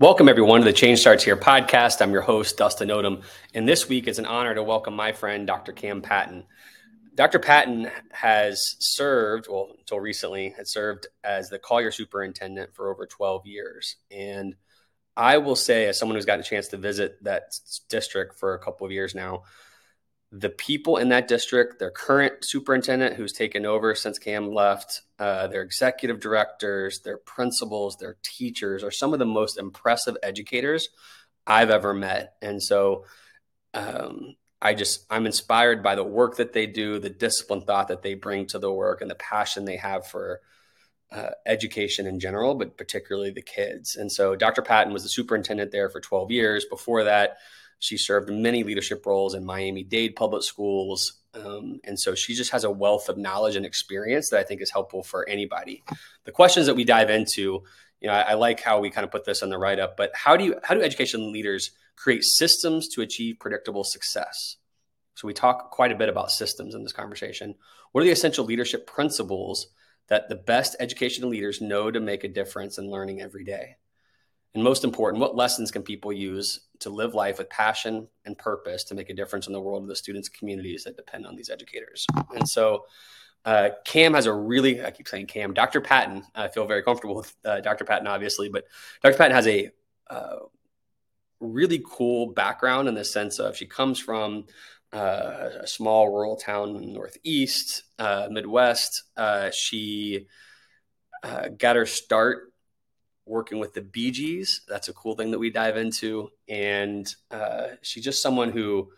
Welcome, everyone, to the Change Starts Here podcast. I'm your host, Dustin Odham. And this week it's an honor to welcome my friend, Dr. Cam Patton. Dr. Patton has served, well, until recently, had served as the Collier superintendent for over 12 years. And I will say, as someone who's gotten a chance to visit that district for a couple of years now, the people in that district, their current superintendent who's taken over since Cam left, uh, their executive directors, their principals, their teachers are some of the most impressive educators I've ever met. And so um, I just, I'm inspired by the work that they do, the discipline thought that they bring to the work, and the passion they have for uh, education in general, but particularly the kids. And so Dr. Patton was the superintendent there for 12 years. Before that, she served many leadership roles in Miami Dade public schools. Um, and so she just has a wealth of knowledge and experience that I think is helpful for anybody. The questions that we dive into, you know, I, I like how we kind of put this on the write up, but how do you, how do education leaders create systems to achieve predictable success? So we talk quite a bit about systems in this conversation. What are the essential leadership principles that the best education leaders know to make a difference in learning every day? And most important, what lessons can people use to live life with passion and purpose to make a difference in the world of the students communities that depend on these educators? And so, uh, Cam has a really, I keep saying Cam, Dr. Patton, I feel very comfortable with uh, Dr. Patton, obviously, but Dr. Patton has a uh, really cool background in the sense of she comes from uh, a small rural town in the Northeast, uh, Midwest. Uh, she got her start working with the Bee Gees. That's a cool thing that we dive into. And uh, she's just someone who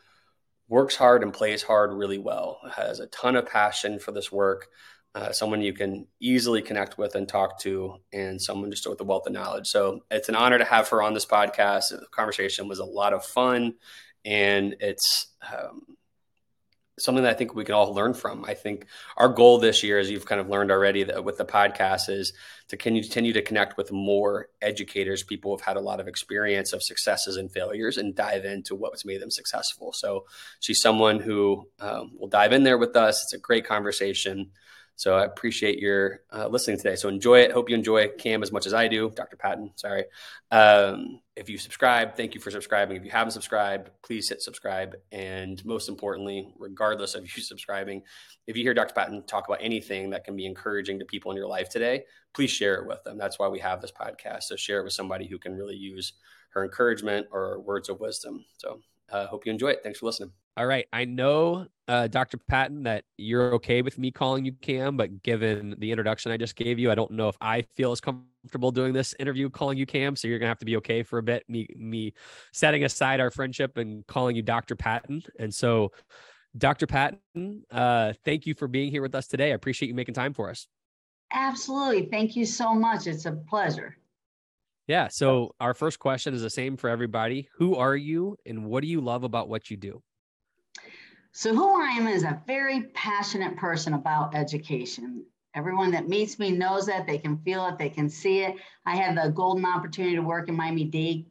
works hard and plays hard really well, has a ton of passion for this work, uh, someone you can easily connect with and talk to, and someone just with a wealth of knowledge. So it's an honor to have her on this podcast. The conversation was a lot of fun, and it's um, something that I think we can all learn from. I think our goal this year, as you've kind of learned already with the podcast, is to continue to connect with more educators, people who've had a lot of experience of successes and failures, and dive into what's made them successful. So she's someone who um, will dive in there with us. It's a great conversation. So I appreciate your uh, listening today. So enjoy it. Hope you enjoy Cam as much as I do. Dr. Patton, sorry. Um, if you subscribe, thank you for subscribing. If you haven't subscribed, please hit subscribe. And most importantly, regardless of you subscribing, if you hear Dr. Patton talk about anything that can be encouraging to people in your life today, please share it with them. That's why we have this podcast. So share it with somebody who can really use her encouragement or words of wisdom. So uh, hope you enjoy it. Thanks for listening. All right. I know, uh, Dr. Patton, that you're okay with me calling you Cam, but given the introduction I just gave you, I don't know if I feel as comfortable doing this interview calling you Cam. So you're gonna have to be okay for a bit. Me, me setting aside our friendship and calling you Dr. Patton. And so, Dr. Patton, uh, thank you for being here with us today. I appreciate you making time for us. Absolutely. Thank you so much. It's a pleasure. Yeah. So our first question is the same for everybody. Who are you and what do you love about what you do? So, who I am is a very passionate person about education. Everyone that meets me knows that they can feel it, they can see it. I had the golden opportunity to work in Miami Dade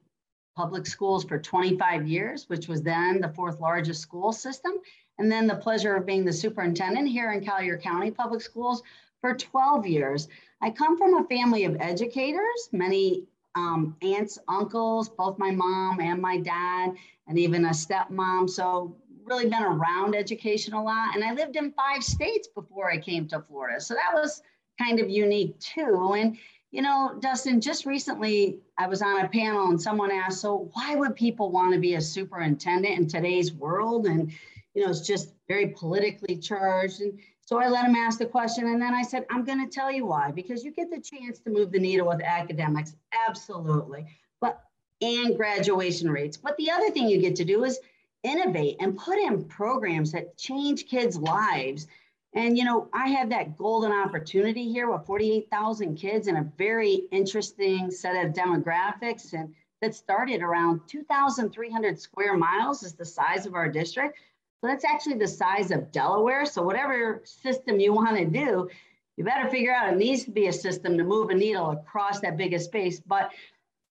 public schools for 25 years, which was then the fourth largest school system. And then the pleasure of being the superintendent here in Collier County Public Schools for 12 years. I come from a family of educators, many um, aunts, uncles, both my mom and my dad, and even a stepmom. So really been around education a lot. And I lived in five states before I came to Florida. So that was kind of unique too. And, you know, Dustin, just recently I was on a panel and someone asked, so why would people want to be a superintendent in today's world? And, you know, it's just very politically charged. And so I let him ask the question. And then I said, I'm going to tell you why, because you get the chance to move the needle with academics. Absolutely. But, and graduation rates. But the other thing you get to do is innovate and put in programs that change kids' lives. And, you know, I have that golden opportunity here with 48,000 kids and a very interesting set of demographics. And that started around 2,300 square miles is the size of our district. So that's actually the size of Delaware. So whatever system you want to do, you better figure out it needs to be a system to move a needle across that biggest space. But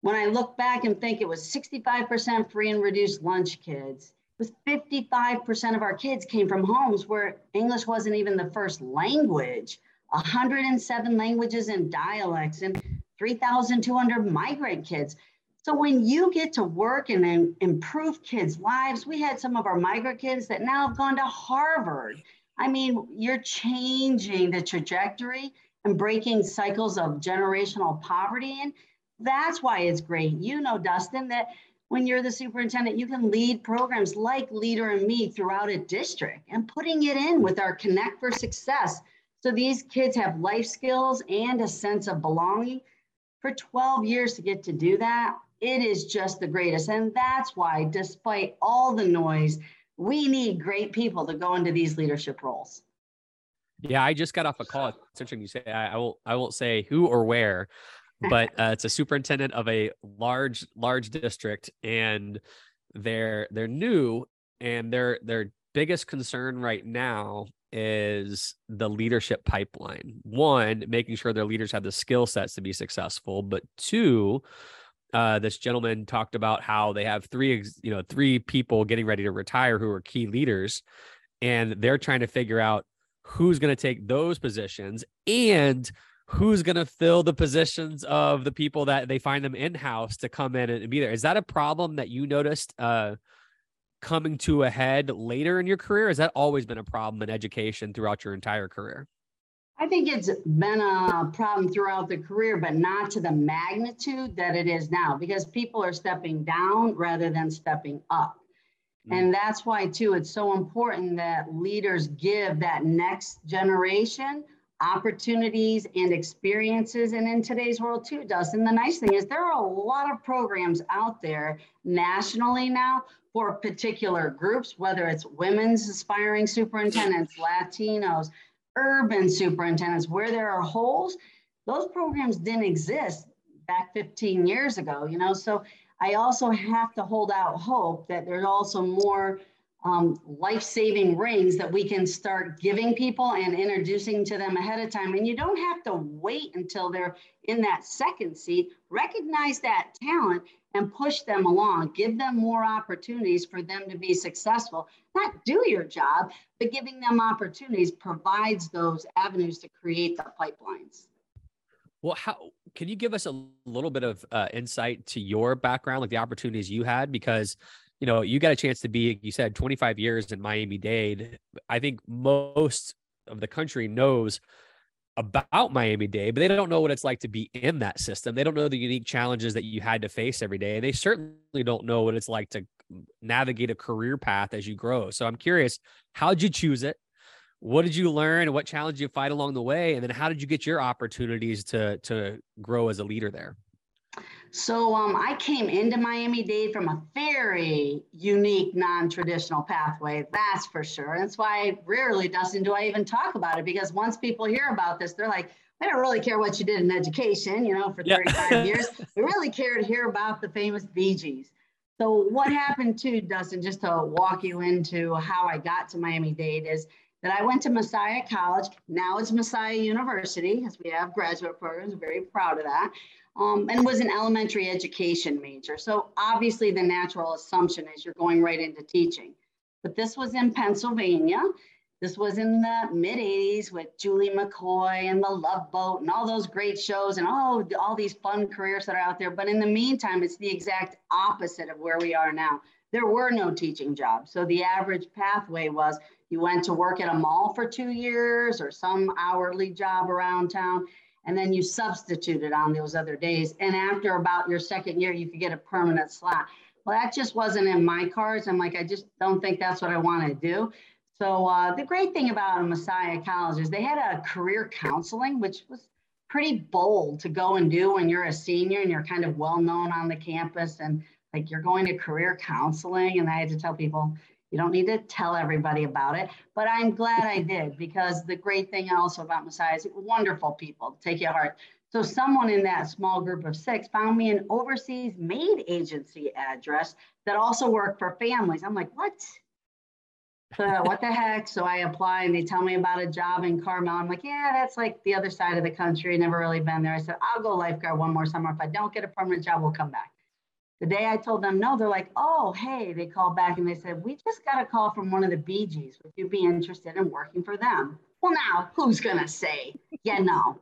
when I look back and think it was 65% free and reduced lunch kids, with 55% of our kids came from homes where English wasn't even the first language, 107 languages and dialects, and 3,200 migrant kids. So when you get to work and improve kids' lives, we had some of our migrant kids that now have gone to Harvard. I mean, you're changing the trajectory and breaking cycles of generational poverty. And that's why it's great. You know, Dustin, that when you're the superintendent, you can lead programs like Leader in Me throughout a district and putting it in with our Connect for Success. So these kids have life skills and a sense of belonging. For 12 years to get to do that, it is just the greatest. And that's why, despite all the noise, we need great people to go into these leadership roles. Yeah, I just got off a call. It's interesting you say I, I won't I won't say who or where, but uh, it's a superintendent of a large large district, and they're they're new, and their their biggest concern right now is the leadership pipeline. One, making sure their leaders have the skill sets to be successful, but two, uh, this gentleman talked about how they have three, you know, three people getting ready to retire who are key leaders, and they're trying to figure out who's going to take those positions and who's going to fill the positions of the people that they find them in house to come in and be there. Is that a problem that you noticed uh, coming to a head later in your career? Has that always been a problem in education throughout your entire career? I think it's been a problem throughout the career, but not to the magnitude that it is now because people are stepping down rather than stepping up. Mm. And that's why, too, it's so important that leaders give that next generation opportunities and experiences. And in today's world, too, Dustin, the nice thing is there are a lot of programs out there nationally now for particular groups, whether it's women's aspiring superintendents, Latinos, urban superintendents where there are holes those programs didn't exist back 15 years ago you know so i also have to hold out hope that there's also more um, life-saving rings that we can start giving people and introducing to them ahead of time and you don't have to wait until they're in that second seat recognize that talent and push them along, give them more opportunities for them to be successful. Not do your job, but giving them opportunities provides those avenues to create the pipelines. Well, how can you give us a little bit of uh, insight to your background, like the opportunities you had? Because you know you got a chance to be, you said, 25 years in Miami Dade. I think most of the country knows about Miami Dade, but they don't know what it's like to be in that system. They don't know the unique challenges that you had to face every day. And they certainly don't know what it's like to navigate a career path as you grow. So I'm curious, how did you choose it? What did you learn what challenge did you fight along the way? And then how did you get your opportunities to to grow as a leader there? So um, I came into Miami Dade from a very unique, non-traditional pathway. That's for sure. and That's why rarely, Dustin, do I even talk about it because once people hear about this, they're like, "I don't really care what you did in education, you know, for 35 yeah. years. We really care to hear about the famous Bee Gees." So what happened to Dustin? Just to walk you into how I got to Miami Dade is that I went to Messiah College. Now it's Messiah University, as we have graduate programs. Very proud of that um, and was an elementary education major. So obviously the natural assumption is you're going right into teaching. But this was in Pennsylvania. This was in the mid 80s with Julie McCoy and the Love Boat and all those great shows and all, all these fun careers that are out there. But in the meantime, it's the exact opposite of where we are now. There were no teaching jobs. So the average pathway was you went to work at a mall for two years or some hourly job around town and then you substituted on those other days. And after about your second year, you could get a permanent slot. Well, that just wasn't in my cards. I'm like, I just don't think that's what I want to do. So uh, the great thing about Messiah College is they had a career counseling, which was pretty bold to go and do when you're a senior and you're kind of well known on the campus and like you're going to career counseling. And I had to tell people, you don't need to tell everybody about it, but I'm glad I did because the great thing also about Messiah is wonderful people, take your heart. So someone in that small group of six found me an overseas maid agency address that also worked for families. I'm like, what? What the heck? So I apply and they tell me about a job in Carmel. I'm like, yeah, that's like the other side of the country. Never really been there. I said, I'll go lifeguard one more summer. If I don't get a permanent job, we'll come back. The day I told them no, they're like, oh, hey, they called back and they said, we just got a call from one of the Bee Gees. Would you be interested in working for them? Well, now who's going to say, yeah, no?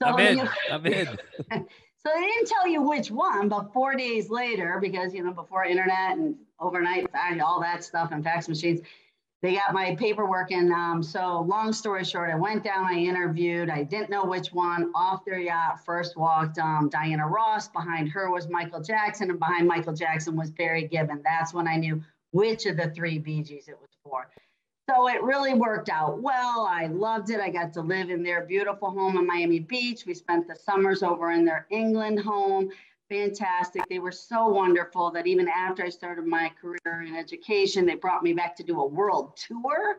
So, I'm in. You, I'm in. So they didn't tell you which one, but four days later, because you know, before internet and overnight and all that stuff and fax machines, they got my paperwork. And um, so, long story short, I went down, I interviewed, I didn't know which one. Off their yacht, first walked um, Diana Ross. Behind her was Michael Jackson, and behind Michael Jackson was Barry Gibb. That's when I knew which of the three Gees it was for. So it really worked out well. I loved it. I got to live in their beautiful home in Miami Beach. We spent the summers over in their England home. Fantastic. They were so wonderful that even after I started my career in education, they brought me back to do a world tour.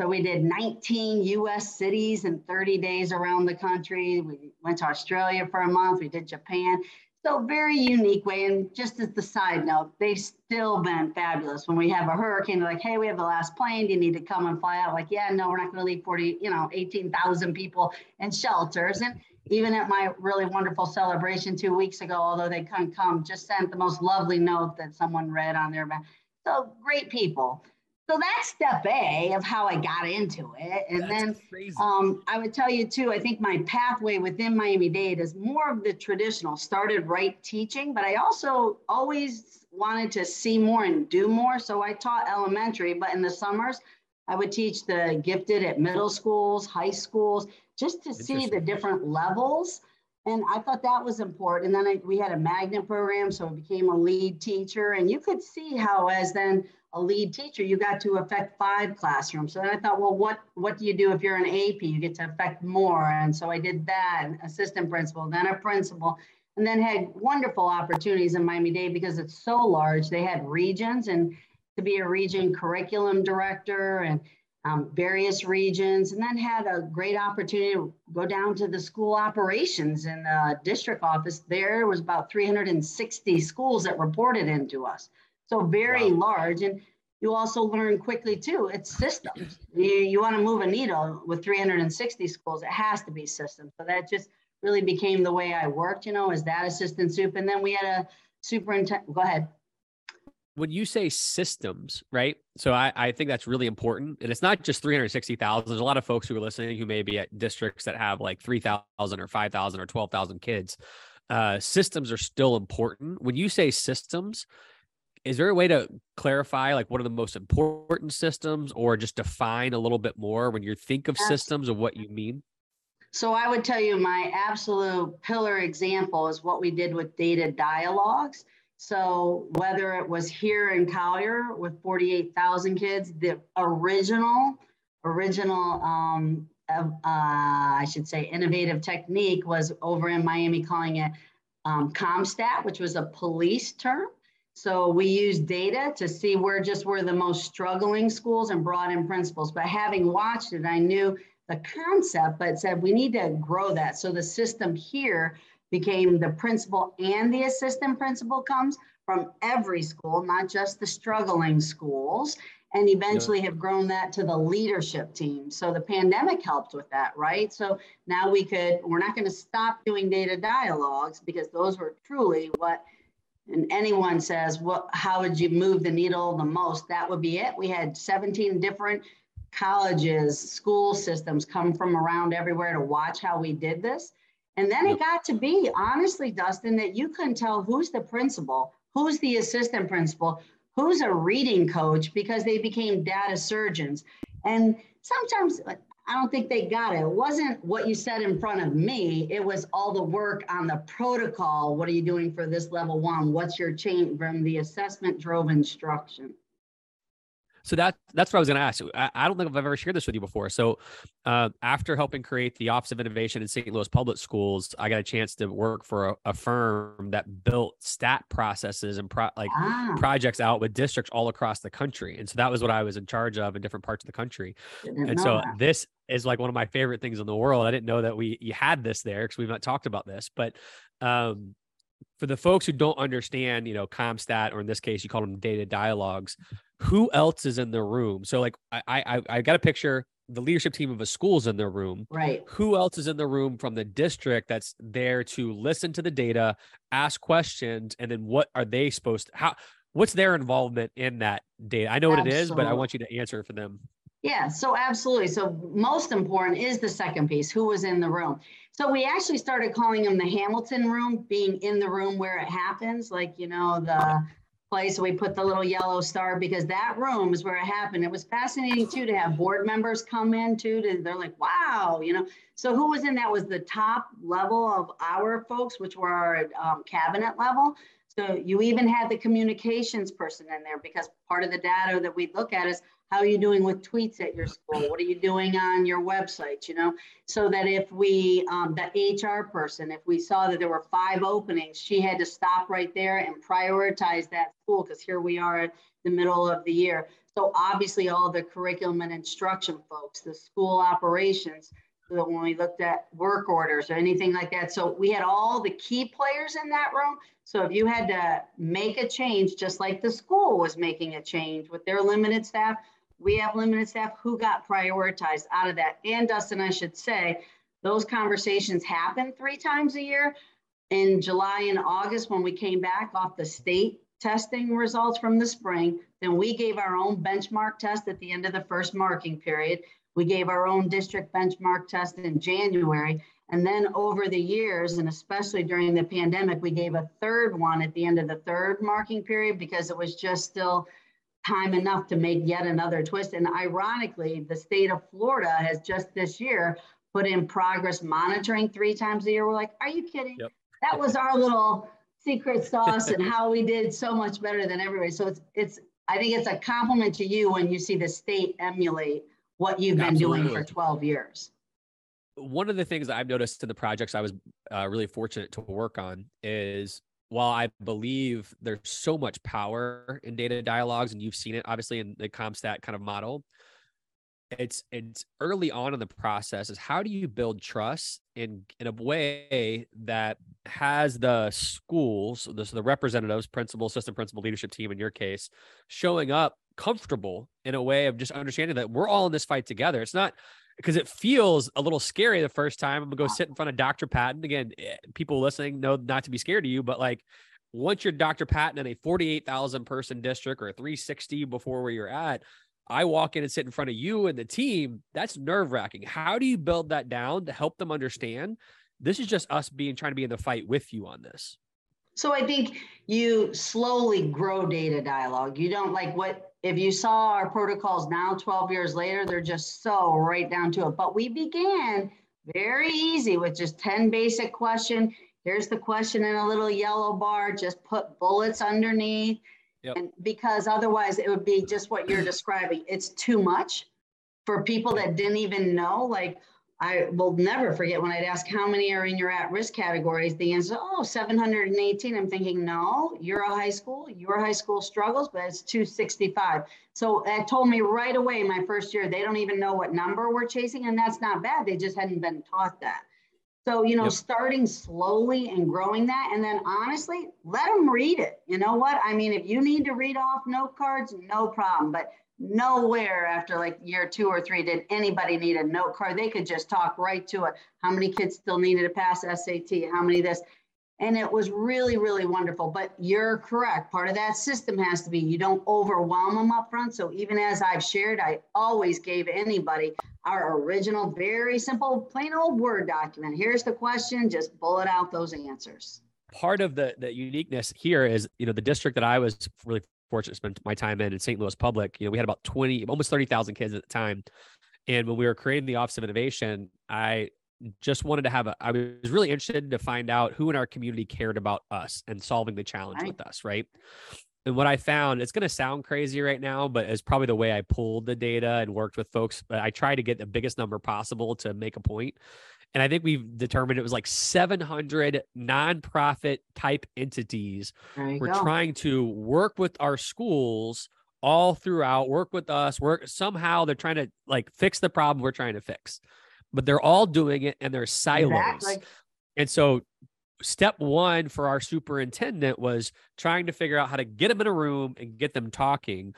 So we did 19 US cities in 30 days around the country. We went to Australia for a month. We did Japan. So very unique way. And just as the side note, they've still been fabulous. When we have a hurricane, they're like, hey, we have the last plane. Do you need to come and fly out? Like, yeah, no, we're not going to leave 40, you know, 18,000 people in shelters. And even at my really wonderful celebration two weeks ago, although they couldn't come, just sent the most lovely note that someone read on their back. So great people. So that's step A of how I got into it. And that's then um, I would tell you too, I think my pathway within Miami Dade is more of the traditional, started right teaching, but I also always wanted to see more and do more. So I taught elementary, but in the summers, I would teach the gifted at middle schools, high schools, just to see the different levels. And I thought that was important. And then I, we had a magnet program, so I became a lead teacher. And you could see how, as then a lead teacher, you got to affect five classrooms. So then I thought, well, what what do you do if you're an AP? You get to affect more. And so I did that, assistant principal, then a principal, and then had wonderful opportunities in Miami-Dade because it's so large. They had regions and to be a region curriculum director and um, various regions, and then had a great opportunity to go down to the school operations in the district office. There was about 360 schools that reported into us. So very wow. large. And you also learn quickly too, it's systems. You, you want to move a needle with 360 schools, it has to be systems. So that just really became the way I worked, you know, as that assistant soup. And then we had a superintendent, go ahead. When you say systems, right? So I, I think that's really important. And it's not just 360,000. There's a lot of folks who are listening who may be at districts that have like 3,000 or 5,000 or 12,000 kids. Uh, systems are still important. When you say systems, is there a way to clarify like what are the most important systems or just define a little bit more when you think of systems of what you mean so i would tell you my absolute pillar example is what we did with data dialogues so whether it was here in collier with 48000 kids the original original um, uh, i should say innovative technique was over in miami calling it um, compstat which was a police term so we use data to see where just were the most struggling schools and brought in principals. But having watched it, I knew the concept, but said we need to grow that. So the system here became the principal and the assistant principal comes from every school, not just the struggling schools, and eventually yeah. have grown that to the leadership team. So the pandemic helped with that, right? So now we could, we're not going to stop doing data dialogues because those were truly what and anyone says, "What? How would you move the needle the most?" That would be it. We had 17 different colleges, school systems come from around everywhere to watch how we did this. And then it got to be, honestly, Dustin, that you couldn't tell who's the principal, who's the assistant principal, who's a reading coach because they became data surgeons. And sometimes I don't think they got it. It wasn't what you said in front of me. It was all the work on the protocol. What are you doing for this level one? What's your change from the assessment drove instruction? So that that's what I was going to ask. I, I, don't think I've ever shared this with you before. So uh, after helping create the Office of Innovation in St. Louis Public Schools, I got a chance to work for a, a firm that built stat processes and pro, like ah. projects out with districts all across the country. And so that was what I was in charge of in different parts of the country. And so that. this is like one of my favorite things in the world. I didn't know that we you had this there because we've not talked about this, but um, for the folks who don't understand, you know, CompStat, or in this case, you call them data dialogues, who else is in the room? So, like, I, I, I got a picture. The leadership team of a school's in the room. Right. Who else is in the room from the district that's there to listen to the data, ask questions, and then what are they supposed to? How? What's their involvement in that data? I know Absolutely. what it is, but I want you to answer for them. Yeah, so absolutely. So most important is the second piece, who was in the room. So we actually started calling them the Hamilton room, being in the room where it happens, like you know the place we put the little yellow star because that room is where it happened. It was fascinating too to have board members come in too. To, they're like, wow, you know. So who was in that was the top level of our folks, which were our um, cabinet level. So you even had the communications person in there because part of the data that we look at is how are you doing with tweets at your school? What are you doing on your website? You know, so that if we, um, the HR person, if we saw that there were five openings, she had to stop right there and prioritize that school because here we are in the middle of the year. So obviously all the curriculum and instruction folks, the school operations, so when we looked at work orders or anything like that. So we had all the key players in that room. So if you had to make a change, just like the school was making a change with their limited staff, we have limited staff who got prioritized out of that. And Dustin, I should say, those conversations happen three times a year. In July and August, when we came back off the state testing results from the spring, then we gave our own benchmark test at the end of the first marking period. We gave our own district benchmark test in January. And then over the years, and especially during the pandemic, we gave a third one at the end of the third marking period because it was just still time enough to make yet another twist. And ironically, the state of Florida has just this year put in progress monitoring three times a year. We're like, are you kidding? Yep. That was our little secret sauce and how we did so much better than everybody. So it's it's I think it's a compliment to you when you see the state emulate what you've been Absolutely. doing for 12 years. One of the things I've noticed in the projects I was uh, really fortunate to work on is while I believe there's so much power in data dialogues, and you've seen it obviously in the CompStat kind of model, it's it's early on in the process is how do you build trust in in a way that has the schools, the, the representatives, principal, assistant principal, leadership team in your case, showing up comfortable in a way of just understanding that we're all in this fight together. It's not because it feels a little scary the first time. I'm gonna go sit in front of Dr. Patton again. Eh, people listening know not to be scared of you, but like once you're Dr. Patton in a 48,000 person district or 360 before where you're at, I walk in and sit in front of you and the team. That's nerve wracking. How do you build that down to help them understand? This is just us being trying to be in the fight with you on this. So I think you slowly grow data dialogue. You don't like what if you saw our protocols now 12 years later, they're just so right down to it. But we began very easy with just 10 basic question. Here's the question in a little yellow bar, just put bullets underneath. Yep. And because otherwise it would be just what you're describing. It's too much for people that didn't even know, like, I will never forget when I'd ask how many are in your at-risk categories. The answer, oh, 718. I'm thinking, no, you're a high school, your high school struggles, but it's 265. So that told me right away my first year, they don't even know what number we're chasing. And that's not bad. They just hadn't been taught that. So, you know, yep. starting slowly and growing that. And then honestly, let them read it. You know what? I mean, if you need to read off note cards, no problem. But nowhere after like year two or three did anybody need a note card. They could just talk right to it. How many kids still needed to pass SAT? How many this? And it was really, really wonderful. But you're correct. Part of that system has to be you don't overwhelm them up front. So even as I've shared, I always gave anybody our original, very simple, plain old Word document. Here's the question, just bullet out those answers part of the the uniqueness here is you know the district that I was really fortunate to spend my time in in St. Louis Public. You know, we had about 20, almost 30,000 kids at the time. And when we were creating the Office of Innovation, I just wanted to have a, I was really interested to find out who in our community cared about us and solving the challenge right. with us. Right. And what I found, it's going to sound crazy right now, but it's probably the way I pulled the data and worked with folks. But I tried to get the biggest number possible to make a point. And I think we've determined it was like 700 nonprofit type entities. We're go. trying to work with our schools all throughout, work with us, work somehow they're trying to like fix the problem we're trying to fix. But they're all doing it and they're silos. Exactly. And so step one for our superintendent was trying to figure out how to get them in a room and get them talking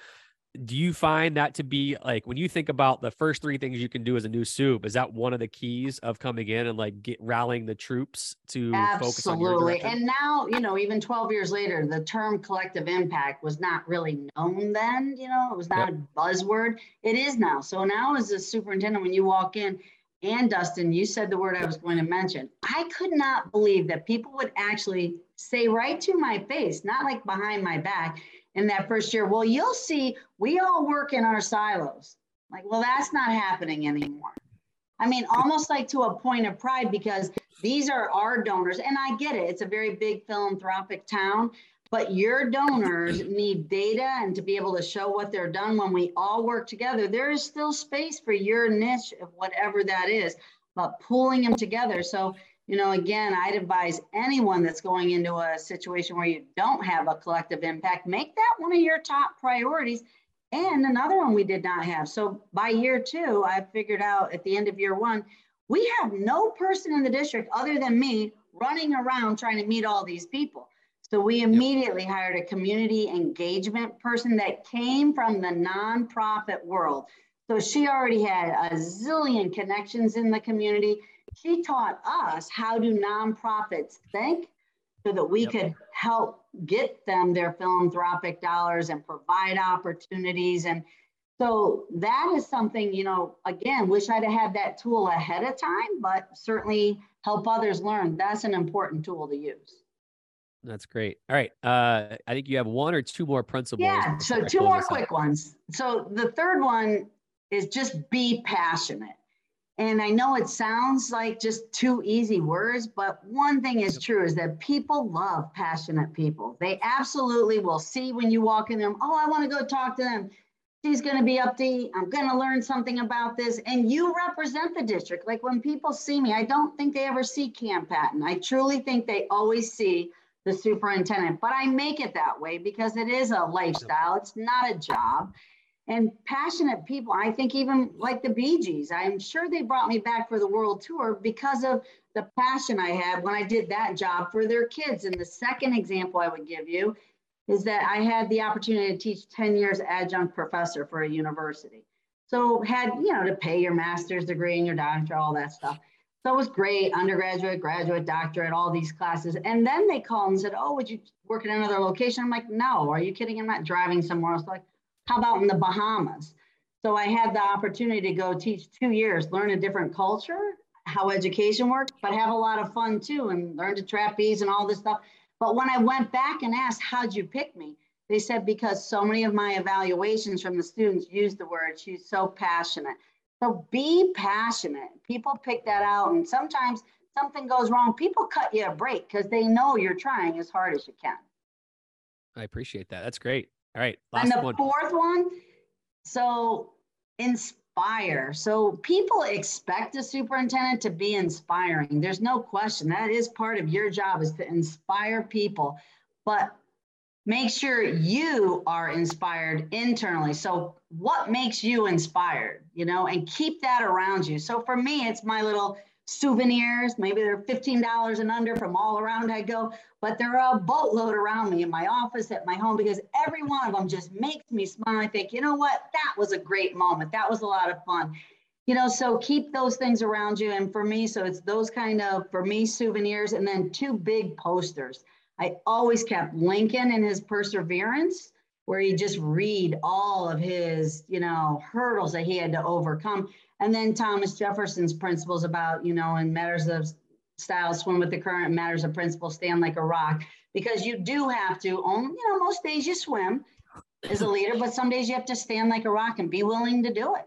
do you find that to be like when you think about the first three things you can do as a new soup is that one of the keys of coming in and like get rallying the troops to focus on your Absolutely. And now, you know, even 12 years later, the term collective impact was not really known then, you know, it was not a buzzword. It is now. So now as a superintendent, when you walk in, and Dustin, you said the word I was going to mention. I could not believe that people would actually say right to my face, not like behind my back in that first year, well, you'll see, we all work in our silos. Like, well, that's not happening anymore. I mean, almost like to a point of pride because these are our donors. And I get it, it's a very big philanthropic town, but your donors need data and to be able to show what they're done when we all work together. There is still space for your niche of whatever that is, but pulling them together. So, you know, again, I'd advise anyone that's going into a situation where you don't have a collective impact, make that one of your top priorities. And another one we did not have. So by year two, I figured out at the end of year one, we have no person in the district other than me running around trying to meet all these people. So we immediately hired a community engagement person that came from the nonprofit world. So she already had a zillion connections in the community. She taught us how do nonprofits think so that we Yep. could help get them their philanthropic dollars and provide opportunities. And so that is something, you know, again, wish I'd have had that tool ahead of time, but certainly help others learn. That's an important tool to use. That's great. All right. Uh, I think you have one or two more principles. Yeah, so two more quick ones. So the third one is just be passionate. And I know it sounds like just two easy words, but one thing is true is that people love passionate people. They absolutely will see when you walk in them, oh, I want to go talk to them. She's going to be upbeat. I'm going to learn something about this. And you represent the district. Like when people see me, I don't think they ever see Cam Patton. I truly think they always see the superintendent, but I make it that way because it is a lifestyle. It's not a job. And passionate people, I think even like the Bee Gees, I'm sure they brought me back for the world tour because of the passion I had when I did that job for their kids. And the second example I would give you is that I had the opportunity to teach 10 years adjunct professor for a university. So had, you know, to pay your master's degree and your doctorate, all that stuff. So it was great, undergraduate, graduate, doctorate, all these classes. And then they called and said, oh, would you work in another location? I'm like, no, are you kidding? I'm not driving somewhere else. Like, how about in the Bahamas? So I had the opportunity to go teach two years, learn a different culture, how education works, but have a lot of fun too, and learn to trapeze and all this stuff. But when I went back and asked, how'd you pick me? They said, because so many of my evaluations from the students used the word, she's so passionate. So be passionate. People pick that out. And sometimes something goes wrong, people cut you a break because they know you're trying as hard as you can. I appreciate that. That's great. All right. And the one. fourth one, so inspire. So people expect a superintendent to be inspiring. There's no question. That is part of your job is to inspire people. But make sure you are inspired internally. So what makes you inspired, you know, and keep that around you. So for me, it's my little souvenirs. Maybe they're $15 and under from all around I go, but they're a boatload around me in my office, at my home, because every one of them just makes me smile. I think, you know what? That was a great moment. That was a lot of fun. You know, so keep those things around you. And for me, so it's those kind of, for me, souvenirs, and then two big posters. I always kept Lincoln and his perseverance, where he just read all of his, you know, hurdles that he had to overcome. And then Thomas Jefferson's principles about, you know, in matters of style, swim with the current, matters of principle, stand like a rock. Because you do have to own, you know, most days you swim as a leader, but some days you have to stand like a rock and be willing to do it.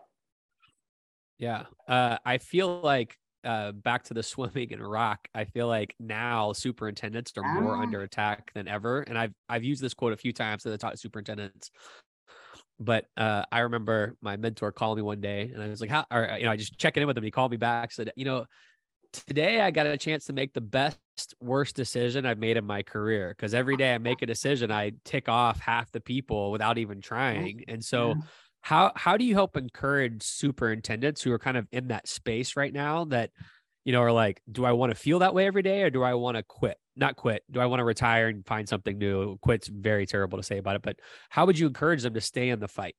Yeah. Uh, I feel like uh, back to the swimming and rock. I feel like now superintendents are more Ah. under attack than ever. And I've I've used this quote a few times to the top superintendents. But uh, I remember my mentor calling me one day, and I was like, "How?" Or you know, I just checking in with him. He called me back, said, "You know, today I got a chance to make the best worst decision I've made in my career because every day I make a decision, I tick off half the people without even trying." And so. How how do you help encourage superintendents who are kind of in that space right now that you know are like do i want to feel that way every day or do i want to quit? Not quit do i want to retire and find something new? Quit's very terrible to say about it but how would you encourage them to stay in the fight?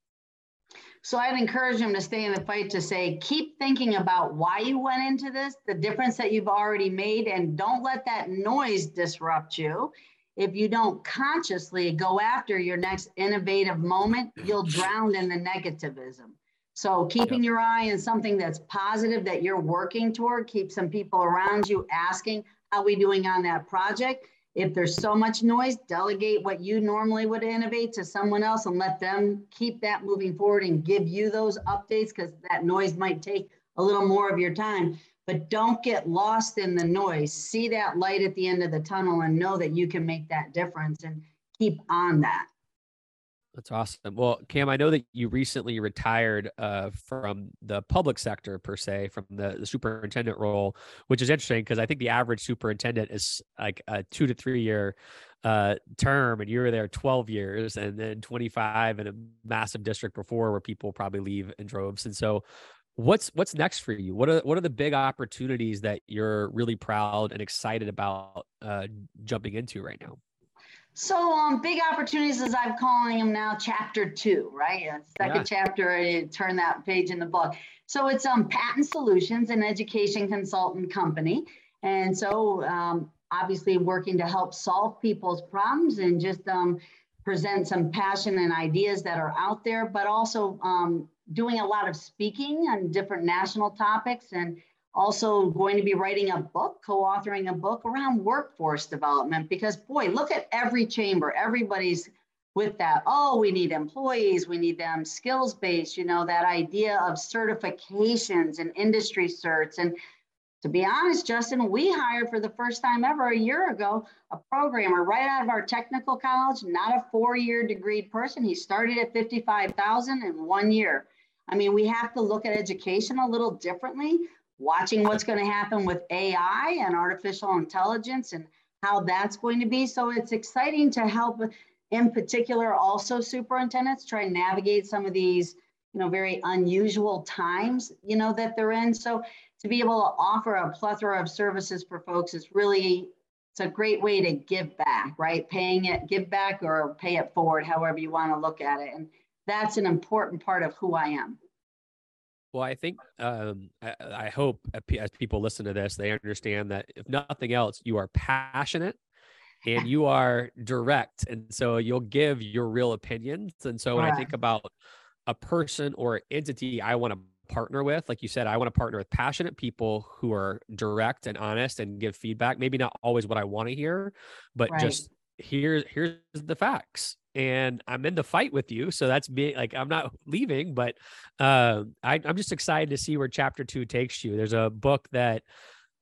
So I'd encourage them to stay in the fight to say, keep thinking about why you went into this, the difference that you've already made, and don't let that noise disrupt you. If you don't consciously go after your next innovative moment, you'll drown in the negativism. So keeping your eye on something that's positive that you're working toward, keep some people around you asking, how we doing on that project? If there's so much noise, delegate what you normally would innovate to someone else and let them keep that moving forward and give you those updates because that noise might take a little more of your time. But don't get lost in the noise. See that light at the end of the tunnel and know that you can make that difference and keep on that. That's awesome. Well, Cam, I know that you recently retired uh, from the public sector per se, from the, the superintendent role, which is interesting because I think the average superintendent is like a two to three year uh, term, and you were there 12 years and then 25 in a massive district before where people probably leave in droves. And so, what's what's next for you? What are what are the big opportunities that you're really proud and excited about uh, jumping into right now? So um, big opportunities, as I'm calling them now, chapter two, right? second yeah. chapter, I turn that page in the book. So it's um, Patton Solutions, an education consultant company. And so um, obviously working to help solve people's problems and just um, present some passion and ideas that are out there, but also um, doing a lot of speaking on different national topics and also going to be writing a book, co-authoring a book around workforce development because boy, look at every chamber, everybody's with that. Oh, we need employees, we need them skills based, you know, that idea of certifications and industry certs. And to be honest, Dustin, we hired for the first time ever a year ago a programmer right out of our technical college, not a four-year degree person. He started at 55,000 in one year. I mean, we have to look at education a little differently watching what's going to happen with AI and artificial intelligence and how that's going to be. So it's exciting to help, in particular, also superintendents try and navigate some of these, you know, very unusual times, you know, that they're in. So to be able to offer a plethora of services for folks is really it's a great way to give back, right? Paying it, give back or pay it forward, however you want to look at it. And that's an important part of who I am. Well, I think um, I, I, hope as people listen to this, they understand that if nothing else, you are passionate and you are direct, and so you'll give your real opinions. And so when I think about a person or entity I want to partner with, like you said, I want to partner with passionate people who are direct and honest and give feedback. Maybe not always what I want to hear, but right. just here's here's the facts and I'm in the fight with you. So that's me. Like I'm not leaving, but uh, I, am just excited to see where chapter two takes you. There's a book that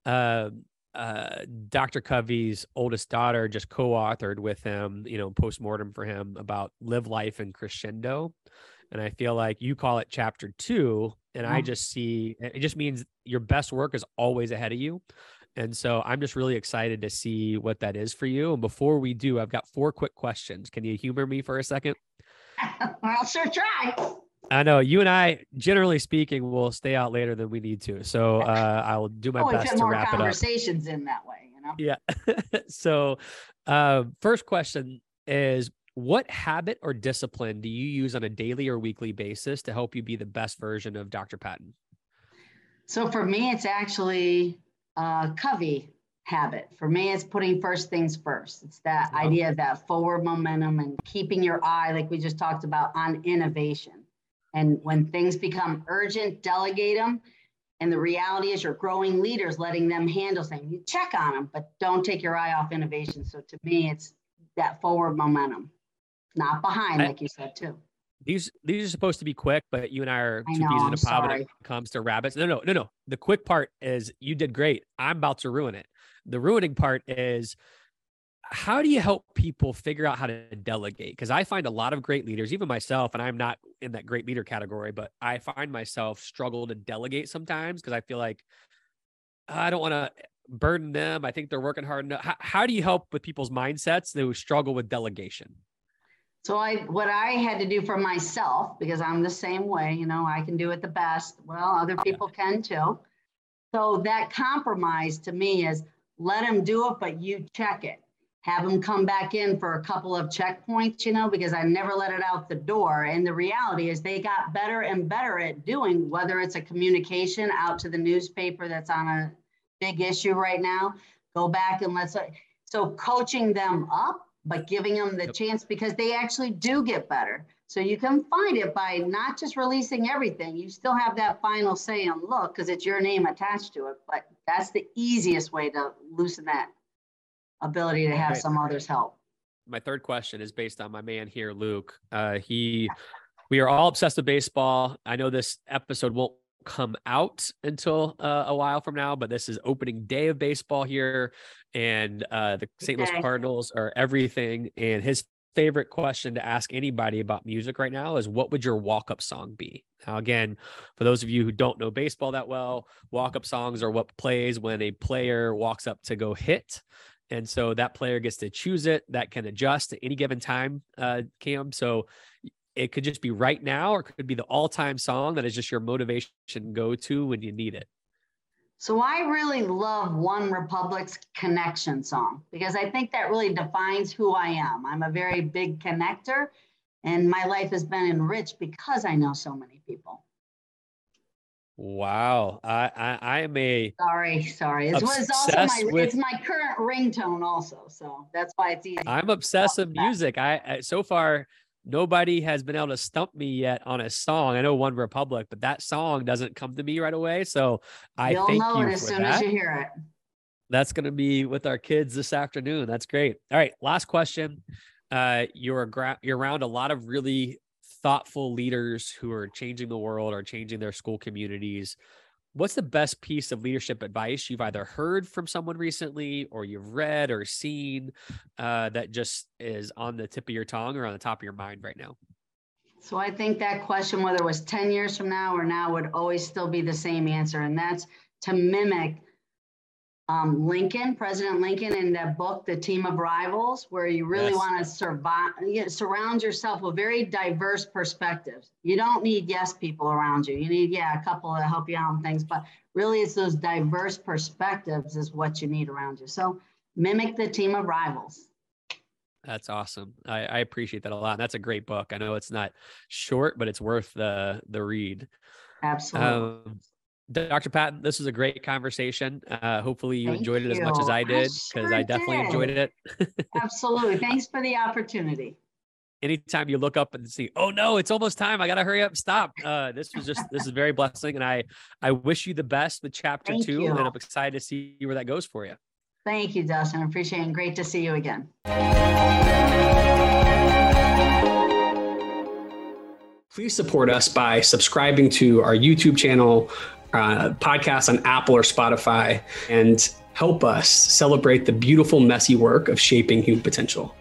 uh, uh, Dr. Covey's oldest daughter just co-authored with him, you know, post-mortem for him about live life in crescendo. And I feel like you call it chapter two. And I just see it just means your best work is always ahead of you. And so I'm just really excited to see what that is for you. And before we do, I've got four quick questions. Can you humor me for a second? I'll sure try. I know you and I, generally speaking, will stay out later than we need to. So uh, I will do my oh, best to wrap it up. Conversations in that way, you know. Yeah. so, uh, first question is: What habit or discipline do you use on a daily or weekly basis to help you be the best version of Dr. Patton? So for me, it's actually uh, Covey habit. For me, it's putting first things first. It's that idea of that forward momentum and keeping your eye, like we just talked about, on innovation. And when things become urgent, delegate them. And the reality is, you're growing leaders, letting them handle things. You check on them, but don't take your eye off innovation. So to me, it's that forward momentum, not behind, like you said too. These these are supposed to be quick, but you and I are two peas in a pod when it comes to rabbits. No, no, no, no. The quick part is you did great. I'm about to ruin it. The ruining part is how do you help people figure out how to delegate? Because I find a lot of great leaders, even myself, and I'm not in that great leader category, but I find myself struggle to delegate sometimes because I feel like I don't want to burden them. I think they're working hard enough. How, how do you help with people's mindsets who struggle with delegation? So I what I had to do for myself because I'm the same way, you know, I can do it the best. Well, other people can too. So that compromise to me is let them do it, but you check it. have them come back in for a couple of checkpoints, you know, because I never let it out the door. And the reality is they got better and better at doing whether it's a communication out to the newspaper that's on a big issue right now. Go back and let's so coaching them up, but giving them the chance because they actually do get better. So you can find it by not just releasing everything. You still have that final say and look because it's your name attached to it. But that's the easiest way to loosen that ability to have some others help. My third question is based on my man here, Luke. Uh, he, we are all obsessed with baseball. I know this episode won't come out until uh, a while from now, but this is opening day of baseball here, and uh, the St. Louis Cardinals are everything. And his favorite question to ask anybody about music right now is, "What would your walk-up song be?" Now, again, for those of you who don't know baseball that well, walk-up songs are what plays when a player walks up to go hit. And so that player gets to choose it. That can adjust at any given time, uh, Cam. So it could just be right now, or it could be the all-time song that is just your motivation go to when you need it. So I really love One Republic's Connection song because I think that really defines who I am. I'm a very big connector, and my life has been enriched because I know so many people. Wow, I I, I am a sorry, sorry. It was also my with, it's my current ringtone also, so that's why it's easy. I'm obsessed with music. I, I so far nobody has been able to stump me yet on a song. I know One Republic, but that song doesn't come to me right away. So I You'll thank know you it as soon that. as you hear it. That's going to be with our kids this afternoon. That's great. All right, last question. Uh, you're gra- you're around a lot of really thoughtful leaders who are changing the world or changing their school communities. What's the best piece of leadership advice you've either heard from someone recently or you've read or seen uh, that just is on the tip of your tongue or on the top of your mind right now? So I think that question, whether it was 10 years from now or now, would always still be the same answer. And that's to mimic um, Lincoln, President Lincoln, in that book, The Team of Rivals, where you really yes. want to survive, you know, surround yourself with very diverse perspectives. You don't need yes people around you. You need, yeah, a couple to help you out on things, but really it's those diverse perspectives is what you need around you. So mimic the team of rivals. That's awesome. I, I appreciate that a lot. That's a great book. I know it's not short, but it's worth the the read. Absolutely. Um, Dr. Patton, this was a great conversation. Uh, hopefully you Thank enjoyed it you. as much as I did because I, sure I, definitely did. enjoyed it. Absolutely. Thanks for the opportunity. Anytime you look up and see, oh no, it's almost time. I gotta hurry up. Stop. Uh, this was just this is very blessing, and I I wish you the best with chapter Thank two, you. and I'm excited to see where that goes for you. Thank you, Dustin. I appreciate it. And great to see you again. Please support us by subscribing to our YouTube channel uh, podcasts on Apple or Spotify and help us celebrate the beautiful, messy work of shaping human potential.